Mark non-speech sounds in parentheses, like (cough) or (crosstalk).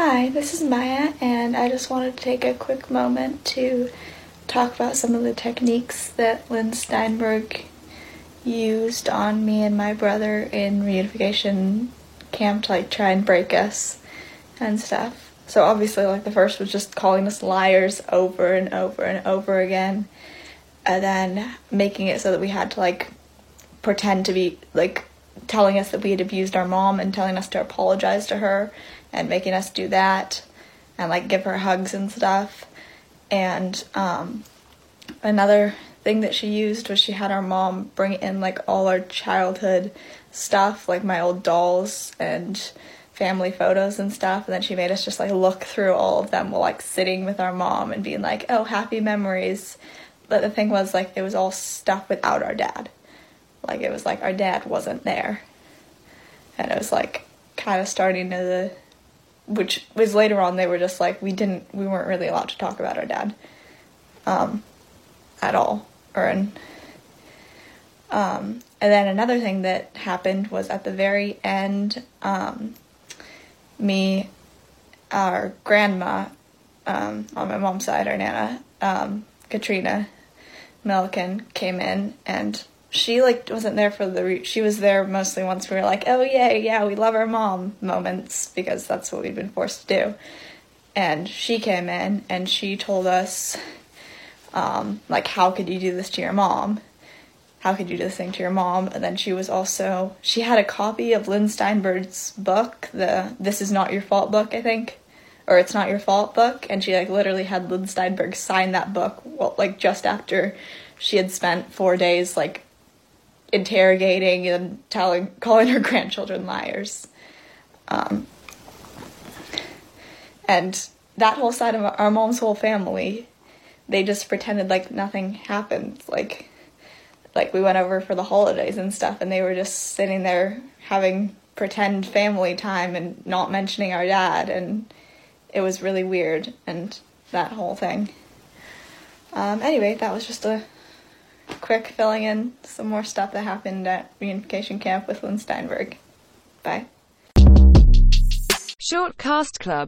Hi, this is Maya, and I just wanted to take a quick moment to talk about some of the techniques that Lynn Steinberg used on me and my brother in reunification camp to like try and break us and stuff. So obviously like the first was just calling us liars over and over and over again and then making it so that we had to like pretend to be like telling us that we had abused our mom and telling us to apologize to her and making us do that and like give her hugs and stuff. And um, another thing that she used was she had our mom bring in like all our childhood stuff, like my old dolls and family photos and stuff. And then she made us just like look through all of them while like sitting with our mom and being like, oh, happy memories. But the thing was, like, it was all stuff without our dad. Like, it was like our dad wasn't there. And it was like kind of starting to which was later on they were just like we didn't we weren't really allowed to talk about our dad um, at all or in um, and then another thing that happened was at the very end um, me our grandma um, on my mom's side our nana um, katrina milliken came in and she like wasn't there for the re- she was there mostly once we were like oh yeah yeah we love our mom moments because that's what we've been forced to do. And she came in and she told us um, like how could you do this to your mom? How could you do this thing to your mom? And then she was also she had a copy of lynn steinberg's book the this is not your fault book i think or it's not your fault book. And she like literally had lynn steinberg sign that book well, like just after she had spent four days like interrogating and telling, calling her (laughs) grandchildren liars. Um, and that whole side of our mom's whole family, they just pretended like nothing happened. Like, like we went over for the holidays and stuff, and they were just sitting there having pretend family time and not mentioning our dad, and it was really weird. And that whole thing. Um, anyway, that was just a quick filling in some more stuff that happened at reunification camp with Lynn Steinberg. Bye. Short Cast Club